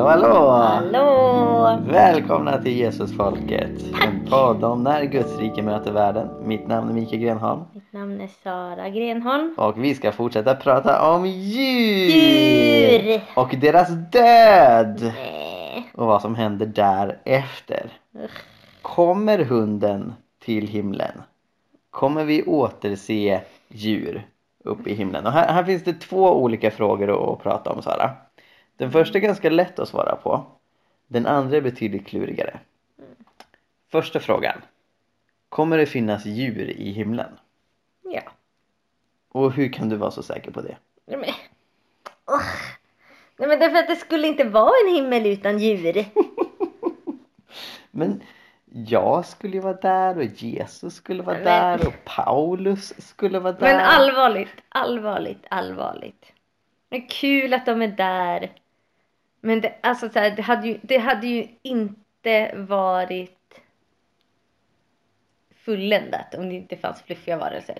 Hallå hallå! Hallå! Välkomna till Jesusfolket. En podd om när Guds rike möter världen. Mitt namn är Mikael Grenholm. Mitt namn är Sara Grenholm. Och vi ska fortsätta prata om djur! Djur! Och deras död! Nej. Och vad som händer därefter. Usch. Kommer hunden till himlen? Kommer vi återse djur uppe i himlen? Och här, här finns det två olika frågor att, att prata om Sara. Den första är ganska lätt att svara på. Den andra är betydligt klurigare. Första frågan. Kommer det finnas djur i himlen? Ja. Och hur kan du vara så säker på det? Nej men. Usch. Nej men därför att det skulle inte vara en himmel utan djur. Men jag skulle ju vara där och Jesus skulle vara Men- där och Paulus skulle vara där. Men allvarligt, allvarligt, allvarligt. Är kul att de är där. Men det, alltså så här, det, hade ju, det hade ju inte varit fulländat om det inte fanns fluffiga varelser.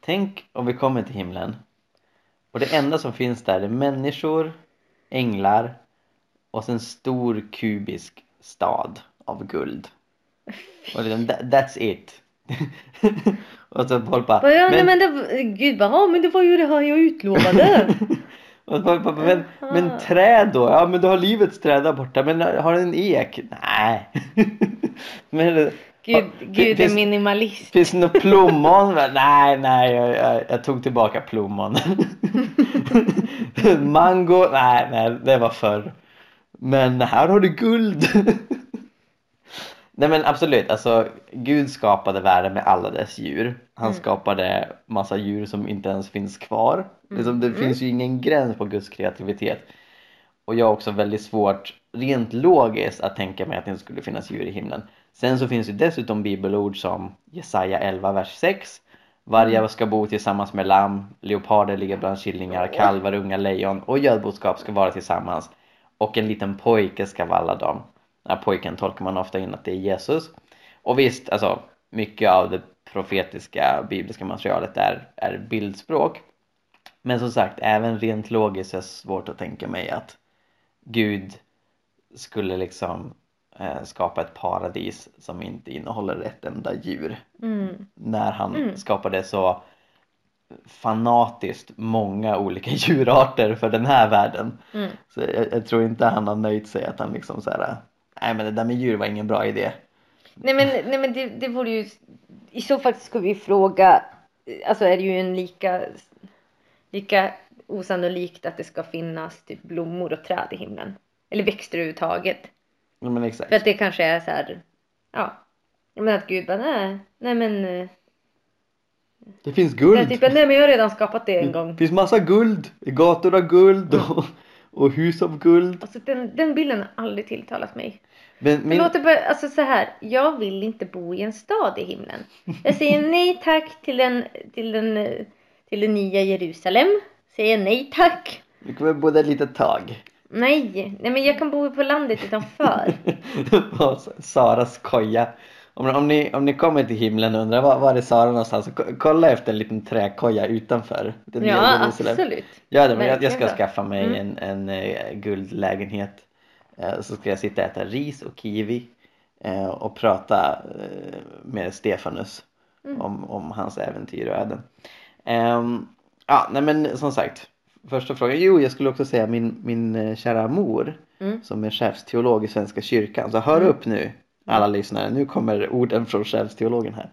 Tänk om vi kommer till himlen och det enda som finns där är människor, änglar och en stor kubisk stad av guld. Och liksom, that, that's it. och så folk Bara, ja, men, nej, men det, gud bara, ja, men det var ju det här jag utlovade. men, men träd då? Ja men du har livets träd där borta, men har den en ek? Nej. men, Gud, Ja, Gud är finns- minimalist. Finns det några plommon? nej, nej, jag, jag, jag tog tillbaka plommon. Mango? Nej, nej, det var förr. Men här har du guld. Nej men absolut, alltså Gud skapade världen med alla dess djur. Han Mm. skapade massa djur som inte ens finns kvar. Liksom, det finns ju ingen gräns på Guds kreativitet. Och jag har också väldigt svårt rent logiskt att tänka mig att det inte skulle finnas djur i himlen. Sen så finns det dessutom bibelord som Jesaja 11 vers 6 Vargar ska bo tillsammans med lamm, leoparder ligger bland killingar, kalvar, unga lejon och gödboskap ska vara tillsammans och en liten pojke ska valla dem. Den här pojken tolkar man ofta in att det är Jesus. Och visst, alltså mycket av det profetiska bibliska materialet är, är bildspråk. Men som sagt, även rent logiskt är det svårt att tänka mig att Gud skulle liksom eh, skapa ett paradis som inte innehåller ett enda djur. Mm. När han Mm. skapade så fanatiskt många olika djurarter för den här världen. Mm. Så jag, jag tror inte han har nöjt sig att han liksom så här, nej men det där med djur var ingen bra idé. Nej men, nej, men det, det vore ju... I så fall skulle vi fråga... Alltså är det ju en lika... Lika osannolikt att det ska finnas typ blommor och träd i himlen. Eller växter överhuvudtaget. Ja, men exakt. För att det kanske är så här... Ja. Menar att Gud bara nej, nej men... Det finns guld! typ, nej men jag har redan skapat det en gång. Det finns massa guld! Gator av guld och, och hus av guld. Alltså den, den bilden har aldrig tilltalat mig. Men, låter bara, alltså så här, jag vill inte bo i en stad i himlen. Jag säger nej tack till den, till den, till det nya Jerusalem. Säger nej tack. vi kommer bo där ett litet tag. Nej, nej men jag kan bo på landet utanför. Saras koja. Om, om, ni, om ni kommer till himlen och undrar var, var är Sara någonstans, så kolla efter en liten träkoja utanför. Den Ja, absolut. Ja, det, men jag, jag ska skaffa mig Mm. en, en eh, guldlägenhet. Eh, så ska jag sitta och äta ris och kiwi eh, och prata med Stefanus Mm. om, om hans äventyr och öden. Ehm, ja, nej men som sagt. Första frågan. Jo, jag skulle också säga min, min kära mor Mm. som är chefsteolog i Svenska kyrkan. Så hör Mm. upp nu alla lyssnare. Nu kommer orden från chefsteologen här.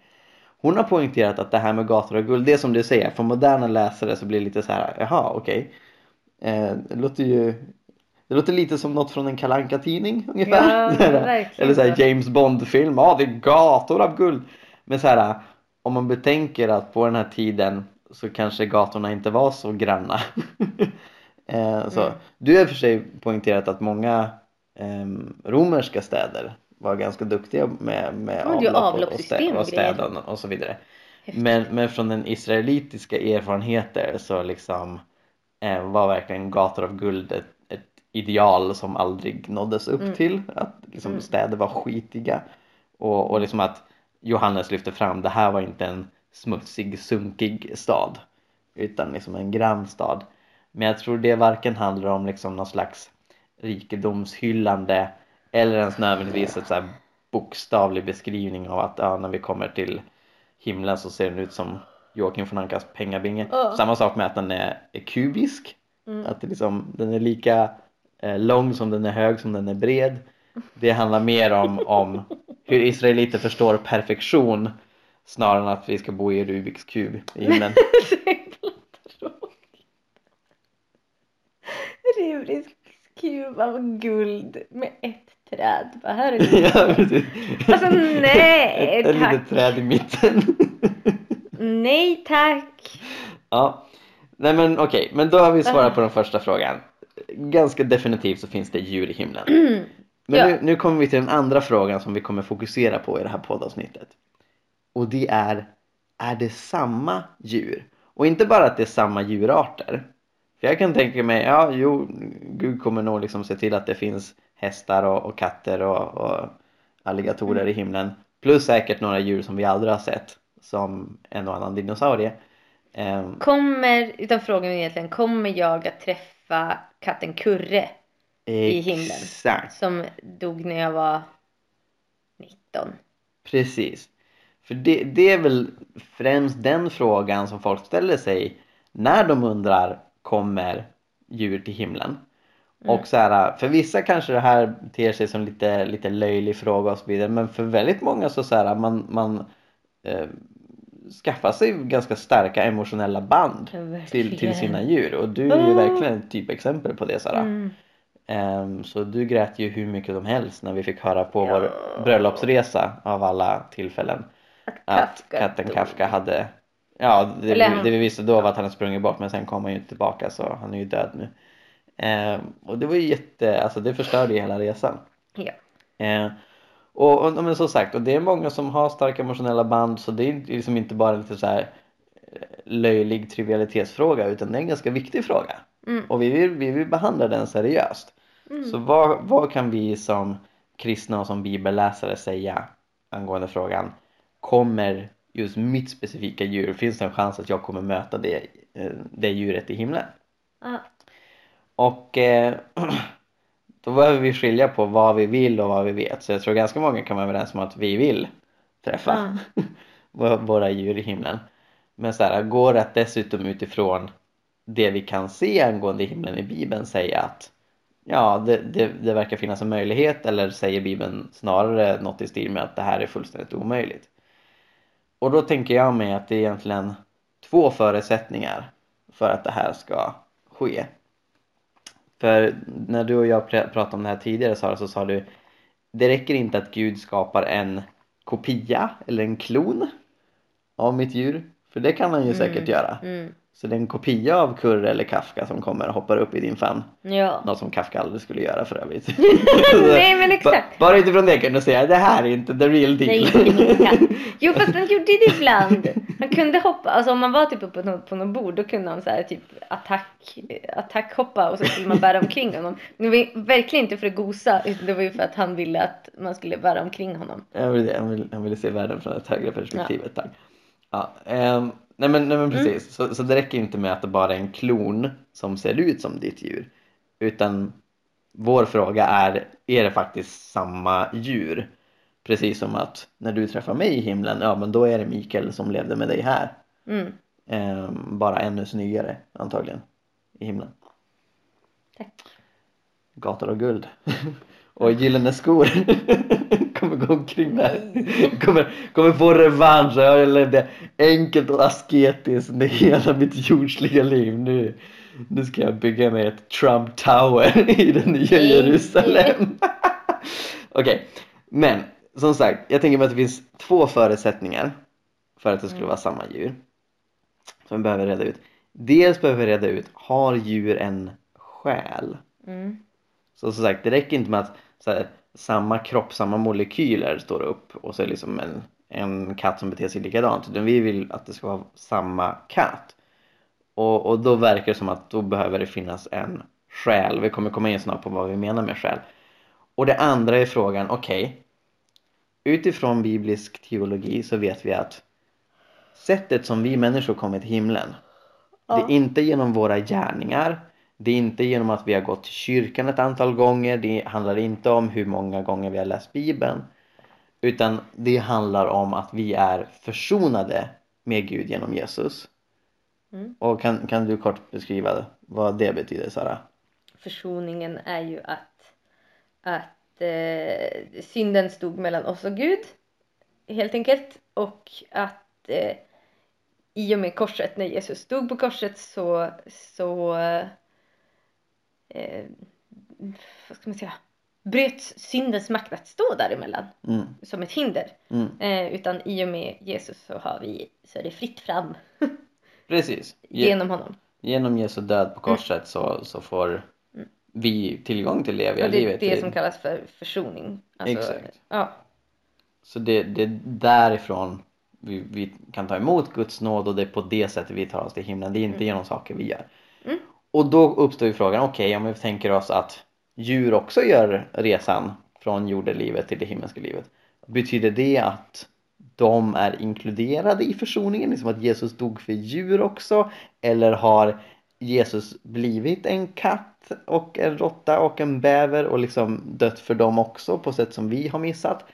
Hon har poängterat att det här med gator och guld, det är som du säger, för moderna läsare så blir det lite så här, jaha okej. Eh, det låter ju det låter lite som något från en kalanka tidning ungefär. Ja, Eller så här. James Bond-film, ja det är gator av guld. Men så här, om man betänker att på den här tiden så kanske gatorna inte var så granna. eh, så. Mm. Du har i och för sig poängterat att många ehm, romerska städer var ganska duktiga med, med avlopp och, stä, och städen och så vidare. Häftigt. Men, men från den israelitiska erfarenheter så liksom eh, var verkligen gator av guld ett, ett ideal som aldrig nåddes upp Mm. till. Att liksom Mm. städer var skitiga. Och, och liksom att Johannes lyfter fram det här var inte en smutsig, sunkig stad. Utan liksom en grannstad. Men jag tror det varken handlar om liksom någon slags rikedomshyllande eller ens nödvändigtvis så här bokstavlig beskrivning av att ja, när vi kommer till himlen så ser den ut som Joakim von Ankas pengabinge. Ja. Samma sak med att den är, är kubisk. Mm. Att det liksom, den är lika eh, lång som den är hög som den är bred. Det handlar mer om, om hur israeliter förstår perfektion snarare än att vi ska bo i Rubiks kub i himlen. Rubiks kub av guld med ett träd. Bara, här är det. ja, precis. Alltså nej Ett, ett tack. litet träd i mitten. Nej tack. ja. Nej men okej, men då har vi svarat på den första frågan. Ganska definitivt så finns det djur i himlen. Men Ja. nu, nu kommer vi till den andra frågan som vi kommer fokusera på i det här poddavsnittet. Och det är, är det samma djur? Och inte bara att det är samma djurarter. För jag kan tänka mig, ja jo, Gud kommer nog liksom se till att det finns hästar och, och katter och, och alligatorer i himlen. Plus säkert några djur som vi aldrig har sett. Som en och annan dinosaurie. Ehm, Kommer, utan frågan egentligen, kommer jag att träffa katten Kurre I himlen. Exakt. som dog när jag var 19? Precis. För det, det är väl främst den frågan som folk ställer sig när de undrar kommer djur till himlen? Och så här, för vissa kanske det här ter sig som lite, lite löjlig fråga och så vidare men för väldigt många så, så här, man, man eh, skaffar sig ganska starka emotionella band Ja, till, till verkligen. sina djur och du är ju Ah. verkligen ett typexempel på det Sara. Mm. Ehm, så du grät ju hur mycket som helst när vi fick höra på Ja. vår bröllopsresa av alla tillfällen att Kafka katten. Kafka hade Ja, det, Eller det vi visste då var att han hade sprungit bort men sen kom han ju tillbaka så han är ju död nu. Ehm, och det var ju jätte, alltså det förstörde ju hela resan. Ja. Eh, och, och men som sagt, och det är många som har starka emotionella band så det är liksom inte bara lite så här eh, löjlig trivialitetsfråga utan det är en ganska viktig fråga. Mm. Och vi vill, vi vill behandla den seriöst. Så vad, vad kan vi som kristna och som bibelläsare säga angående frågan kommer just mitt specifika djur, finns det en chans att jag kommer möta det, eh, det djuret i himlen? Ah. Och eh, då behöver vi skilja på vad vi vill och vad vi vet. Så jag tror ganska många kan vara överens om att vi vill träffa våra- våra djur i himlen. Men så här, går det att dessutom utifrån det vi kan se angående himlen i Bibeln säga att ja, det, det, det verkar finnas en möjlighet eller säger Bibeln snarare något i stil med att det här är fullständigt omöjligt. Och då tänker jag mig att det är egentligen två förutsättningar för att det här ska ske. För när du och jag pr- pratade om det här tidigare Sara så sa du det räcker inte att Gud skapar en kopia eller en klon av mitt djur. För det kan han ju säkert göra. Mm. Så det är en kopia av Kurre eller Kafka som kommer och hoppar upp i din famn. Ja. Något som Kafka aldrig skulle göra för övrigt. Nej men exakt. Ba- Bara utifrån det kan du säga det här är inte the real deal. Nej, jo fast han gjorde det ibland. Han kunde hoppa, alltså om man var typ uppe på något, på något bord då kunde han så här typ attack, attackhoppa och så skulle man bära omkring honom. Det var verkligen inte för att gosa utan det var ju för att han ville att man skulle bära omkring honom. Jag vill, jag, vill, jag vill se världen från ett högre perspektiv ett tag. Ja, ehm, nej, men, nej men precis, så, så det räcker inte med att det bara är en klon som ser ut som ditt djur. Utan vår fråga är, är det faktiskt samma djur? Precis som att när du träffar mig i himlen, ja men då är det Mikael som levde med dig här. Mm. Ehm, bara ännu snyggare antagligen i himlen. Tack. Gator av guld. Och gyllene skor. kommer gå omkring där. Kommer, kommer få revansch. Jag levde enkelt och asketiskt med hela mitt jordsliga liv. Nu, nu ska jag bygga mig ett Trump Tower i det nya Jerusalem. Okej, men som sagt, jag tänker mig att det finns två förutsättningar för att det skulle vara samma djur. Som vi behöver reda ut. Dels behöver vi reda ut, har djur en själ? Mm. Så som sagt, det räcker inte med att så här, samma kropp, samma molekyler står upp och så är det liksom en, en katt som beter sig likadant. Utan vi vill att det ska vara samma katt. Och, och då verkar det som att då behöver det finnas en själ. Vi kommer komma in snart på vad vi menar med själ. Och det andra är frågan, okej. utifrån biblisk teologi så vet vi att sättet som vi människor kommer till himlen det är inte genom våra gärningar Det är inte genom att vi har gått till kyrkan ett antal gånger. Det handlar inte om hur många gånger vi har läst bibeln. Utan det handlar om att vi är försonade med Gud genom Jesus. Mm. Och kan, kan du kort beskriva vad det betyder Sara? Försoningen är ju att, att eh, synden stod mellan oss och Gud helt enkelt och att eh, i och med korset, när Jesus stod på korset så, så eh, vad ska man säga, bröts syndens makt att stå däremellan Mm. som ett hinder. Mm. Eh, utan i och med Jesus så har vi, så är det fritt fram Precis. Ge- genom honom. Genom Jesu död på korset så, så får vi tillgång till det eviga Och det är livet. det som kallas för försoning. Alltså, Exakt. Ja. Så det, det är därifrån vi, vi kan ta emot Guds nåd och det är på det sättet vi tar oss till himlen. Det är inte genom saker vi gör. Och då uppstår ju frågan, okej om vi tänker oss att djur också gör resan från jordelivet till det himmelska livet. Betyder det att de är inkluderade i försoningen? Liksom att Jesus dog för djur också? Eller har Jesus blivit en katt och en råtta och en bäver och liksom dött för dem också på sätt som vi har missat?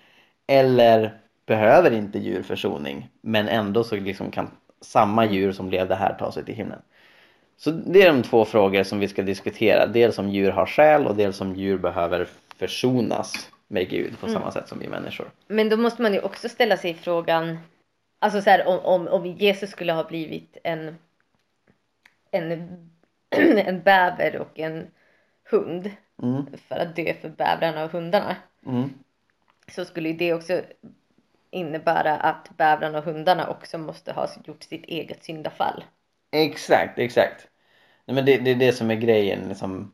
Eller behöver inte djur försoning men ändå så liksom kan samma djur som levde här ta sig till himlen? Så det är de två frågor som vi ska diskutera. Dels om djur har själ och dels om djur behöver försonas med Gud på samma sätt som vi människor. Men då måste man ju också ställa sig frågan, alltså så här, om, om, om Jesus skulle ha blivit en, en, en bäver och en hund Mm, för att dö för bävrarna och hundarna mm, så skulle det också innebära att bävrarna och hundarna också måste ha gjort sitt eget syndafall. Exakt, exakt. Nej, men det, det är det som är grejen. Liksom,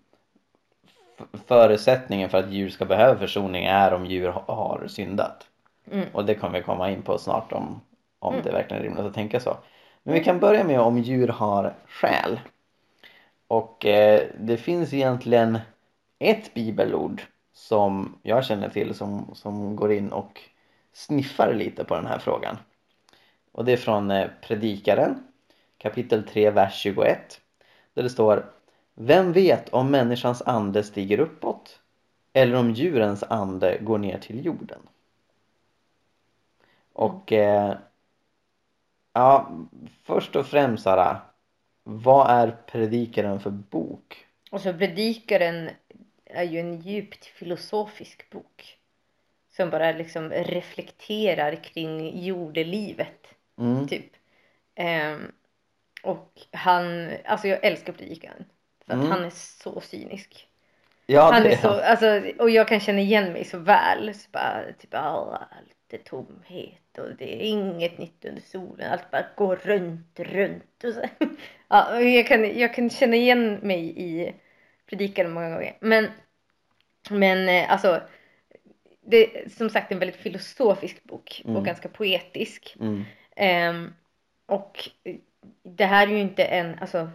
förutsättningen för att djur ska behöva försoning är om djur ha- har syndat. Mm. Och det kommer vi komma in på snart om, om det verkligen är rimligt att tänka så. Men vi kan börja med om djur har själ. Och eh, det finns egentligen ett bibelord som jag känner till som, som går in och sniffar lite på den här frågan. Och det är från eh, Predikaren kapitel 3, vers 21. Där det står Vem vet om människans ande stiger uppåt eller om djurens ande går ner till jorden? Och eh, ja, först och främst Sara, vad är Predikaren för bok? Och så Predikaren är ju en djupt filosofisk bok. Som bara liksom reflekterar kring jordelivet. Mm, Typ. Ehm, och han, alltså jag älskar Predikaren. För att Mm. han är så cynisk. ja, han är så, alltså, och jag kan känna igen mig så väl. Så bara, typ, "Ah, allt är tomhet och det är inget nytt under solen. Allt bara går runt, runt. Och så. Ja, och jag, kan, jag kan känna igen mig i Predikaren många gånger. Men, men eh, alltså, det är som sagt en väldigt filosofisk bok Mm. och ganska poetisk. Mm, Ehm, och det här är ju inte en, alltså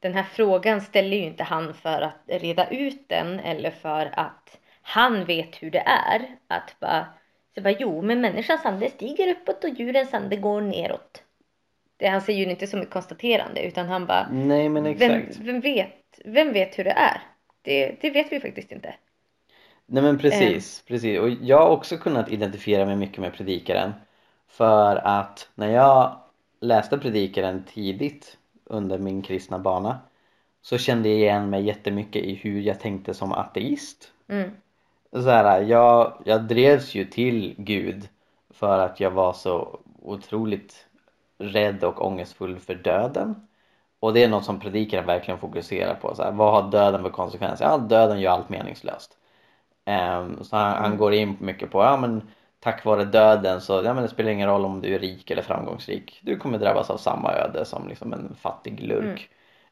den här frågan ställer ju inte han för att reda ut den eller för att han vet hur det är. Att bara, så bara jo men människans ande stiger uppåt och djurens ande går neråt. Det, han säger ju inte som ett konstaterande utan han bara, nej men vem, exakt. vem, vet, vem vet hur det är? Det, det vet vi faktiskt inte. Nej men precis, precis. Och jag har också kunnat identifiera mig mycket med Predikaren. För att när jag läste Predikaren tidigt under min kristna bana så kände jag igen mig jättemycket i hur jag tänkte som ateist. Mm. Så här, jag, jag drevs ju till Gud för att jag var så otroligt rädd och ångestfull för döden. Och det är något som predikaren verkligen fokuserar på. Så här, vad har döden för konsekvenser? Ja, döden gör allt meningslöst. Ehm, så han, han går in mycket på, ja men tack vare döden så ja, men det spelar ingen roll om du är rik eller framgångsrik. Du kommer drabbas av samma öde som liksom en fattig lurk.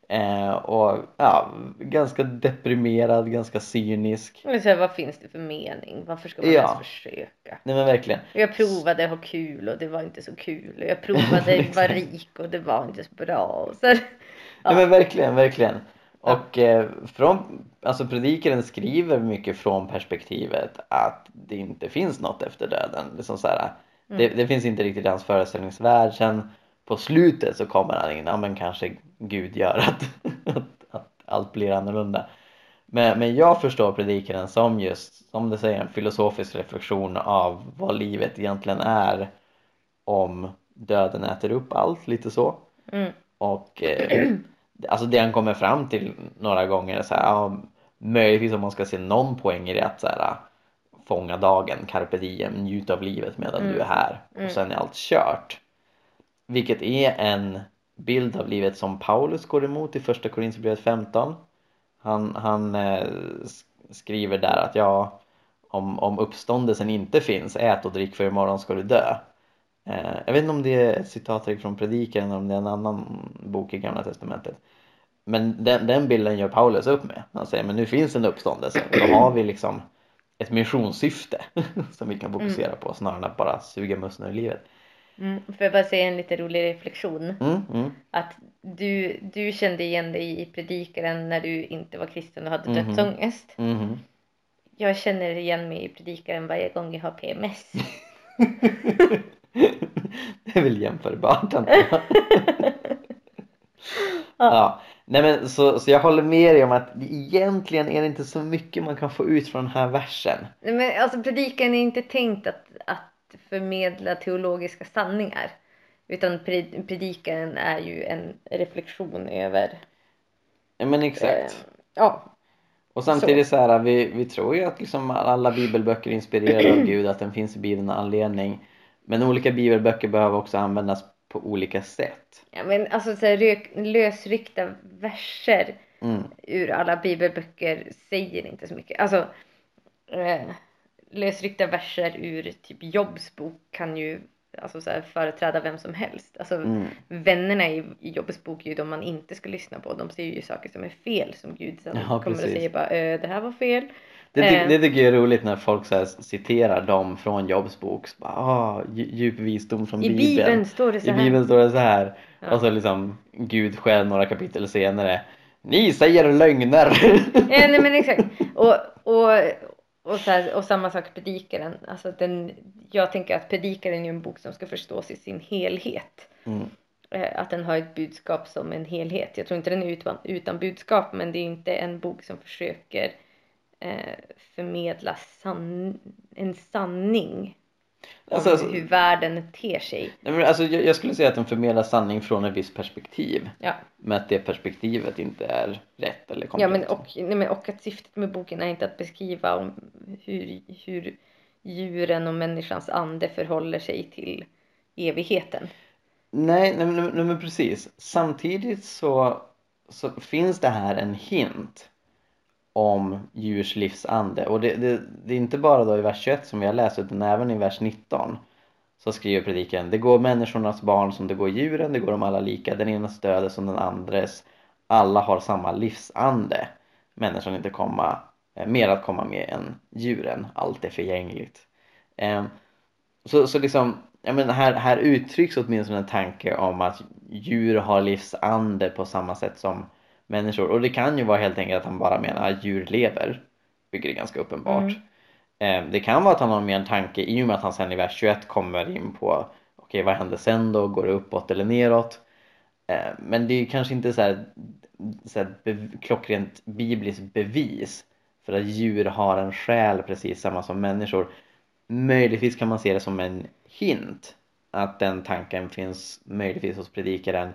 Eh, och ja, ganska deprimerad, ganska cynisk. Men så här, vad finns det för mening? Varför ska man Ja. ens försöka? Nej men verkligen. Jag provade ha kul och det var inte så kul. Och jag provade att vara rik och det var inte så bra. Så, Nej men verkligen, verkligen. Och eh, från, alltså predikaren skriver mycket från perspektivet att det inte finns något efter döden. Liksom så här, det, det finns inte riktigt i hans föreställningsvärld. Sen på slutet så kommer han in, ja men kanske Gud gör att, att, att, allt blir annorlunda. Men, men jag förstår predikaren som just, som det säger, en filosofisk reflektion av vad livet egentligen är om döden äter upp allt, lite så. Mm. Och eh, alltså det han kommer fram till några gånger så här, ja, möjligtvis om man ska se någon poäng i det att så här, fånga dagen, carpe diem, njuta av livet medan du är här och sen är allt kört. Vilket är en bild av livet som Paulus går emot i första Korinthierbrevet 15. Han, han eh, skriver där att ja, om, om uppståndelsen inte finns, ät och drick för imorgon ska du dö. Eh, jag vet inte om det är ett citat från Predikan eller om det är en annan bok i Gamla Testamentet. Men den, den bilden gör Paulus upp med. Han säger men nu finns en uppståndelse. Då har vi liksom ett missionssyfte som vi kan fokusera på snarare än att bara suga musten ur livet. Mm. Får jag bara säga en lite rolig reflektion? Mm, mm. Att du, du kände igen dig i predikaren när du inte var kristen och hade Mhm. dödsångest. Mhm. Jag känner igen mig i predikaren varje gång jag har PMS. är väl jämförbart jag. ja. Nej men så, så jag håller med dig om att egentligen är det inte så mycket man kan få ut från den här versen. Nej, Men alltså predikan är inte tänkt att, att förmedla teologiska sanningar. Utan pred- predikaren är ju en reflektion över... Ja men Eh, exakt. ja. Och samtidigt så här, vi, vi tror ju att liksom alla bibelböcker är inspirerade av Gud, att den finns i Bibeln av anledning. Men olika bibelböcker behöver också användas på olika sätt. ja men alltså så här, lösryckta verser Mm. ur alla bibelböcker säger inte så mycket. Alltså eh, lösryckta verser ur typ Jobs bok kan ju alltså så här, företräda vem som helst. Alltså Mm. vännerna i, i Jobs bok är ju de man inte ska lyssna på. De säger ju saker som är fel som Gud sen Ja, kommer precis. och säger bara eh, det här var fel. Det, Eh. det tycker jag är roligt när folk så citerar dem från Jobs bok. Så bara, ah, dju- djup visdom från I Bibeln. Bibeln står det så I här. Bibeln står det så här. Ja. Och så liksom Gud själv några kapitel senare. Ni säger lögner! Ja, nej men exakt. Och, och, och, så här, och samma sak predikaren. Alltså den, jag tänker att predikaren är en bok som ska förstås i sin helhet. Mm. Eh, Att den har ett budskap som en helhet. Jag tror inte den är utan, utan budskap men det är inte en bok som försöker eh, förmedla san, en sanning om Alltså, alltså, hur världen ter sig. nej, men alltså, jag, jag skulle säga att den förmedlar sanning från ett visst perspektiv. Ja, Men att det perspektivet inte är rätt eller ja komplet. men, och, nej, men, och att syftet med boken är inte att beskriva om hur, hur djuren och människans ande förhåller sig till evigheten. Nej, nej, men- nej men precis. Samtidigt så, så finns det här en hint om djurs livsande. Och det, det, det är inte bara då i vers 21 som vi har läst utan även i vers 19 så skriver predikan Det går människornas barn som det går djuren, det går dem alla lika, den ena död är som den andres. Alla har samma livsande. Människan inte komma, eh, mer att komma med än djuren, allt är förgängligt. Ehm, så, så liksom, jag menar, här, här uttrycks åtminstone en tanke om att djur har livsande på samma sätt som människor. Och det kan ju vara helt enkelt att han bara menar att djur lever, vilket är ganska uppenbart. Eh, det kan vara att han har mer en tanke i och med att han sen i vers 21 kommer in på okej vad händer sen då, går det uppåt eller neråt? Eh, men det är ju kanske inte så här, så här klockrent bibliskt bevis för att djur har en själ precis samma som människor. Möjligtvis kan man se det som en hint att den tanken finns möjligtvis hos predikaren.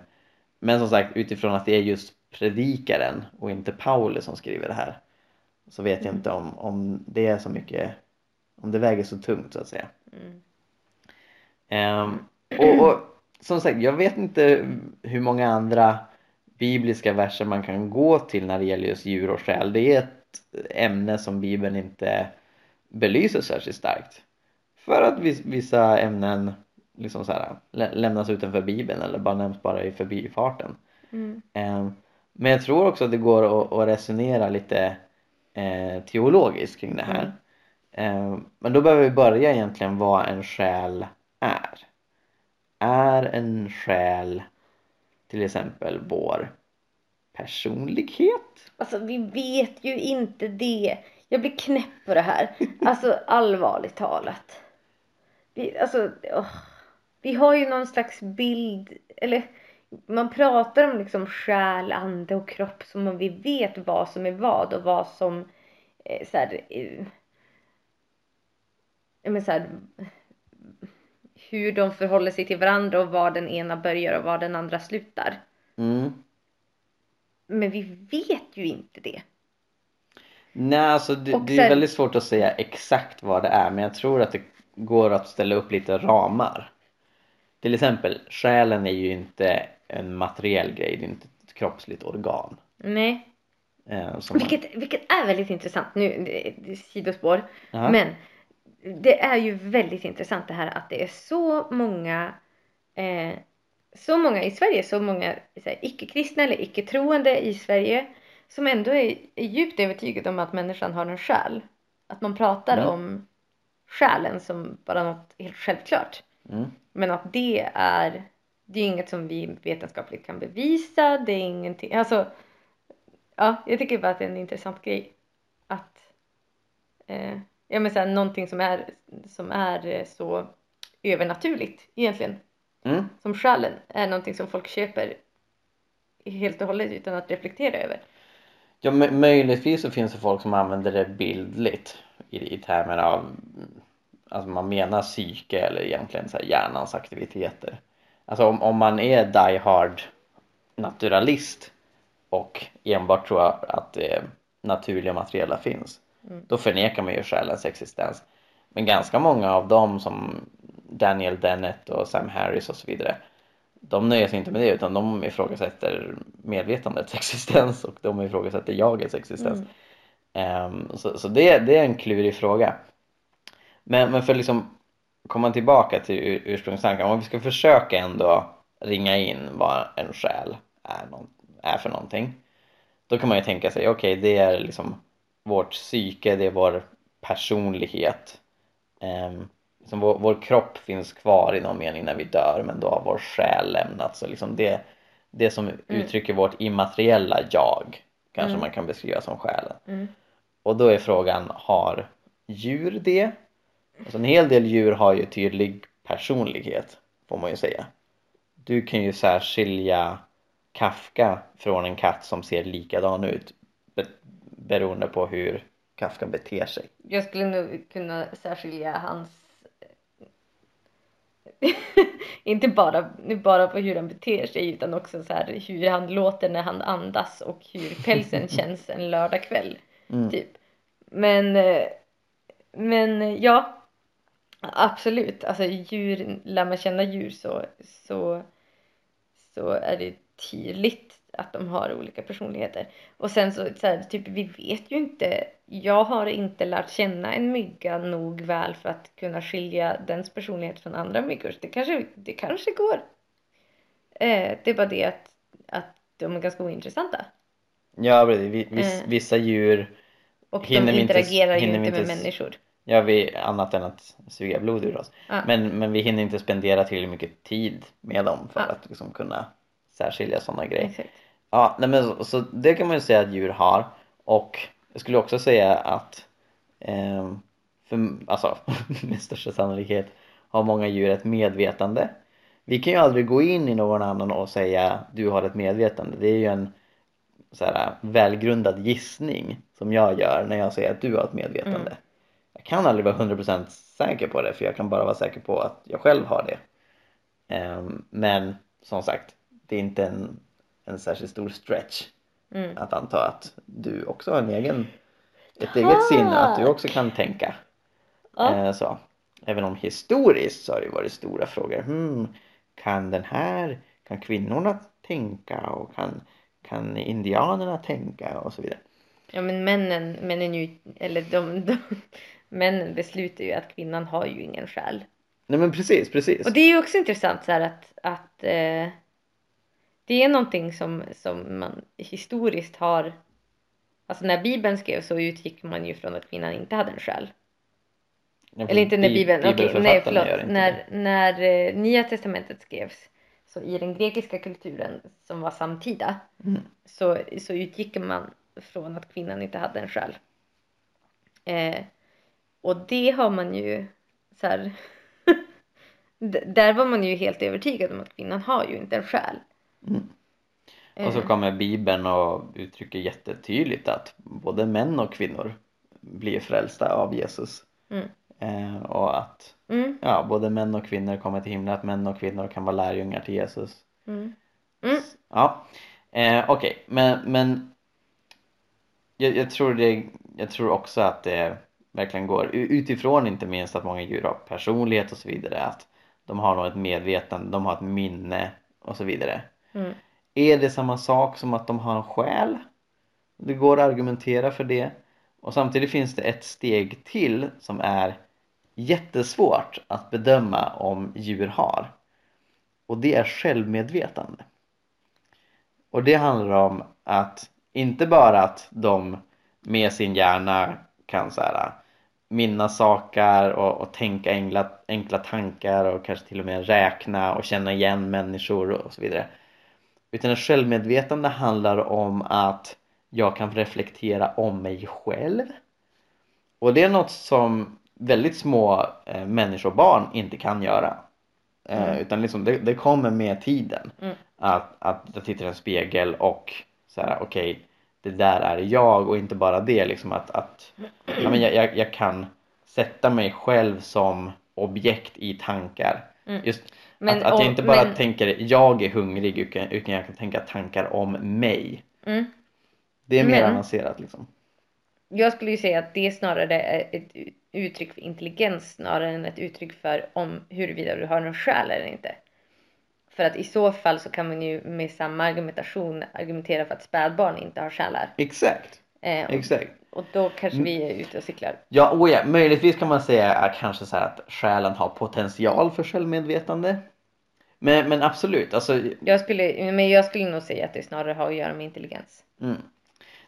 Men som sagt utifrån att det är just predikaren och inte Paulus som skriver det här så vet jag inte om, om det är så mycket om det väger så tungt så att säga. Mm. Ehm, och, och som sagt, jag vet inte hur många andra bibliska verser man kan gå till när det gäller just djur och själ. Det är ett ämne som Bibeln inte belyser särskilt starkt. För att vis- vissa ämnen liksom så här, lä- lämnas utanför Bibeln eller bara nämns bara i förbifarten. Mm. Ehm, Men jag tror också att det går att, att resonera lite eh, teologiskt kring det här. Ehm, Men då behöver vi börja egentligen vad en själ är. Är en själ till exempel vår personlighet? Alltså vi vet ju inte det. Jag blir knäpp på det här. Alltså allvarligt talat. Vi, alltså, åh. vi har ju någon slags bild, eller man pratar om liksom själ, ande och kropp som om vi vet vad som är vad och vad som eh, så här, eh, men så här, hur de förhåller sig till varandra och var den ena börjar och var den andra slutar. Mm. Men vi vet ju inte det. Nej, alltså det, det är väldigt svårt att säga exakt vad det är, men jag tror att det går att ställa upp lite ramar. Till exempel, själen är ju inte en materiell grej, det är inte ett kroppsligt organ. Nej, Eh, som man- vilket, vilket är väldigt intressant. Nu, det, det är sidospår. Ja. Men det är ju väldigt intressant det här att det är så många eh, så många i Sverige, så många icke-kristna eller icke-troende i Sverige som ändå är, är djupt övertygade om att människan har en själ. Att man pratar Mm. om själen som bara något helt självklart. Mm. Men att det är det är inget som vi vetenskapligt kan bevisa. Det är ingenting, alltså ja, jag tycker bara att det är en intressant grej att eh, ja men så här, någonting som är som är eh, så övernaturligt egentligen Mm. som själen är någonting som folk köper helt och hållet utan att reflektera över. Ja, mö- möjligtvis så finns det folk som använder det bildligt i, i termer av alltså man menar psyke eller egentligen så här hjärnans aktiviteter. Alltså om, om man är die hard naturalist och enbart tror att det naturliga materiella finns Mm. då förnekar man ju själens existens. Men ganska många av dem som Daniel Dennett och Sam Harris och så vidare de nöjer sig inte med det utan de ifrågasätter medvetandets existens och de ifrågasätter jagets existens. Mm. Ehm, så så det, det är en klurig fråga. Men, men för liksom komma tillbaka till ur, ursprungstanken, om vi ska försöka ändå ringa in vad en själ är, någon, är för någonting. Då kan man ju tänka sig, okej det är liksom vårt psyke, det är vår personlighet. Um, liksom vår, vår kropp finns kvar i någon mening när vi dör men då har vår själ lämnat. Så liksom det, det som uttrycker vårt immateriella jag kanske Mm. man kan beskriva som själen. Mm. Och då är frågan, har djur det? Alltså en hel del djur har ju tydlig personlighet, får man ju säga. Du kan ju särskilja Kafka från en katt som ser likadan ut be- beroende på hur Kafka beter sig. Jag skulle nog kunna särskilja hans inte bara, bara på hur han beter sig utan också så här hur han låter när han andas och hur pälsen känns en lördagkväll. Mm. Typ. Men, eh, men ja, absolut. Alltså djur, lär man känna djur så, så, så är det tydligt att de har olika personligheter. Och sen så, så här, typ vi vet ju inte. Jag har inte lärt känna en mygga nog väl för att kunna skilja dens personlighet från andra myggors. Det kanske, det kanske går. Eh, det är bara det att, att de är ganska ointressanta. Ja, precis. Eh. vissa djur Och de vi inte- interagerar ju inte med människor. Gör vi annat än att suga blod ur oss. Ja. Men, men vi hinner inte spendera tillräckligt mycket tid med dem för Ja. att liksom kunna särskilja sådana grejer. Exakt. Ja, nej men så, så det kan man ju säga att djur har och jag skulle också säga att ehm, för, alltså, med största sannolikhet har många djur ett medvetande. Vi kan ju aldrig gå in i någon annan och säga du har ett medvetande. Det är ju en så här, välgrundad gissning som jag gör när jag säger att du har ett medvetande. Mm. Kan aldrig vara 100% säker på det för jag kan bara vara säker på att jag själv har det. Ehm, men som sagt, det är inte en, en särskilt stor stretch Mm. att anta att du också har en egen, ett eget sinne, att du också kan tänka. Ja. Eh, så. Även om historiskt så har det varit stora frågor. Hmm, kan den här, kan kvinnorna tänka och kan, kan indianerna tänka och så vidare. Ja men männen, männen ju, eller de, de, männen beslutar ju att kvinnan har ju ingen själ. Nej men precis, precis. Och det är ju också intressant så här att, att eh, det är någonting som, som man historiskt har, alltså när bibeln skrevs så utgick man ju från att kvinnan inte hade en själ. Ja, Eller inte när bi- bibeln, okej nej förlåt. När, när eh, nya testamentet skrevs så i den grekiska kulturen som var samtida Mm. så, så utgick man från att kvinnan inte hade en själ. Eh, och det har man ju så här, där var man ju helt övertygad om att kvinnan har ju inte en själ. Och så Eh, kommer Bibeln och uttrycker jättetydligt att både män och kvinnor blir frälsta av Jesus. Mm. Eh, och att Mm, ja, både män och kvinnor kommer till himlen, att män och kvinnor kan vara lärjungar till Jesus. mm, mm, Ja, eh, okej, men, men jag, jag, tror det, jag tror också att det verkligen går utifrån inte minst att många djur har personlighet och så vidare, att de har nog ett medvetande, de har ett minne och så vidare. mm. Är det samma sak som att de har en själ? Det går att argumentera för det. Och samtidigt finns det ett steg till som är jättesvårt att bedöma om djur har. Och det är självmedvetande. Och det handlar om att inte bara att de med sin hjärna kan så här, minnas saker och, och tänka enkla, enkla tankar och kanske till och med räkna och känna igen människor och så vidare. Utan ett självmedvetande handlar om att jag kan reflektera om mig själv. Och det är något som väldigt små eh, människor och barn inte kan göra. Eh, Mm. Utan liksom det, det kommer med tiden. Mm. Att, att jag tittar i en spegel och så här, okej, det där är jag och inte bara det liksom att, att ja, men jag, jag, jag kan sätta mig själv som objekt i tankar. Mm. Just Men att, att jag inte bara men- tänker jag är hungrig utan, utan jag kan tänka tankar om mig. Mm. Det är mer Men- avancerat liksom. Jag skulle ju säga att det snarare är ett uttryck för intelligens snarare än ett uttryck för om huruvida du har någon själ eller inte. För att i så fall så kan man ju med samma argumentation argumentera för att spädbarn inte har själar. Exakt, Eh, och, exakt. och då kanske vi är ute och cyklar. Ja, oh ja, möjligtvis kan man säga att kanske så här att själen har potential för självmedvetande. Men, men absolut, alltså Jag skulle, men jag skulle nog säga att det snarare har att göra med intelligens. Mm.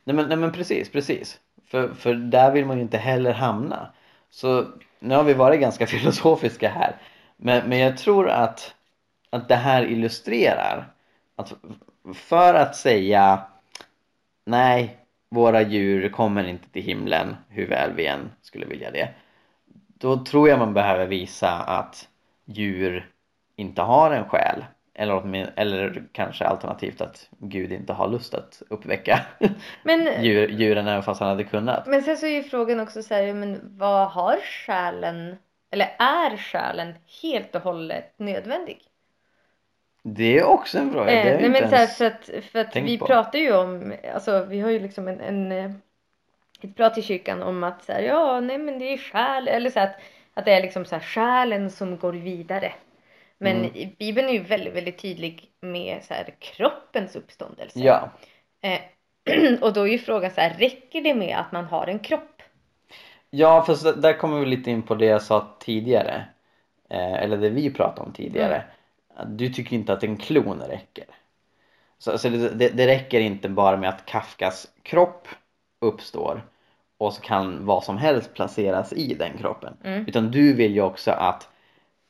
Nej, men, nej men precis, precis. För, för där vill man ju inte heller hamna. Så nu har vi varit ganska filosofiska här. Men, men jag tror att, att det här illustrerar att för att säga nej, våra djur kommer inte till himlen hur väl vi än skulle vilja det. Då tror jag man behöver visa att djur inte har en själ. Eller, eller kanske alternativt att Gud inte har lust att uppväcka Men, djur, djuren även fast han hade kunnat. men sen så är ju frågan också så här, men vad har själen, eller är själen helt och hållet nödvändig? Det är också en det har Eh, nej men så här, för att, för att vi på. pratar ju om, alltså vi har ju liksom en, en eh, ett prat i kyrkan om att så här, ja nej men det är själ, eller så här, att, att det är liksom så här själen som går vidare. Men Mm. Bibeln är ju väldigt, väldigt tydlig med så här kroppens uppståndelse. Ja, Eh, och då är ju frågan så här, räcker det med att man har en kropp? ja för så där kommer vi lite in på det jag sa tidigare. Eh, eller det vi pratade om tidigare. Mm. Du tycker inte att en klon räcker. Så, så det, det, det räcker inte bara med att Kafkas kropp uppstår och så kan vad som helst placeras i den kroppen. Mm. Utan du vill ju också att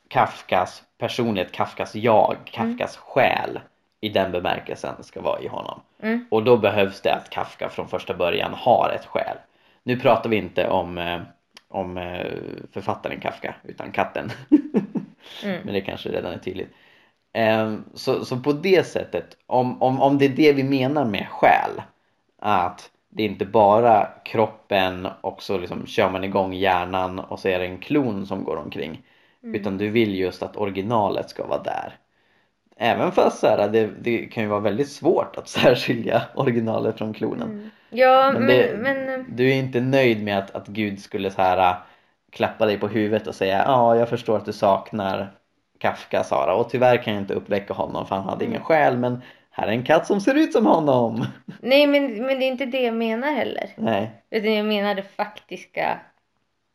Kafkas personlighet, Kafkas jag, Kafkas själ i den bemärkelsen ska vara i honom. Mm. Och då behövs det att Kafka från första början har ett själ. Nu pratar vi inte om, eh, om eh, författaren Kafka utan katten. Mm. Men det kanske redan är tydligt. Ehm, Så, så på det sättet, om, om, om det är det vi menar med själ, att det är inte bara kroppen och så liksom kör man igång hjärnan och så är det en klon som går omkring. Utan du vill just att originalet ska vara där. Även fast så här, det, det kan ju vara väldigt svårt att särskilja originalet från klonen. Ja, Men det- men, eh, Du är inte nöjd med att, att Gud skulle så här klappa dig på huvudet och säga ja, jag förstår att du saknar Kafka Sara och tyvärr kan jag inte uppväcka honom för han hade ingen själ men här är en katt som ser ut som honom. nej men, men det är inte det jag menar heller. Nej, Utan jag menar det faktiska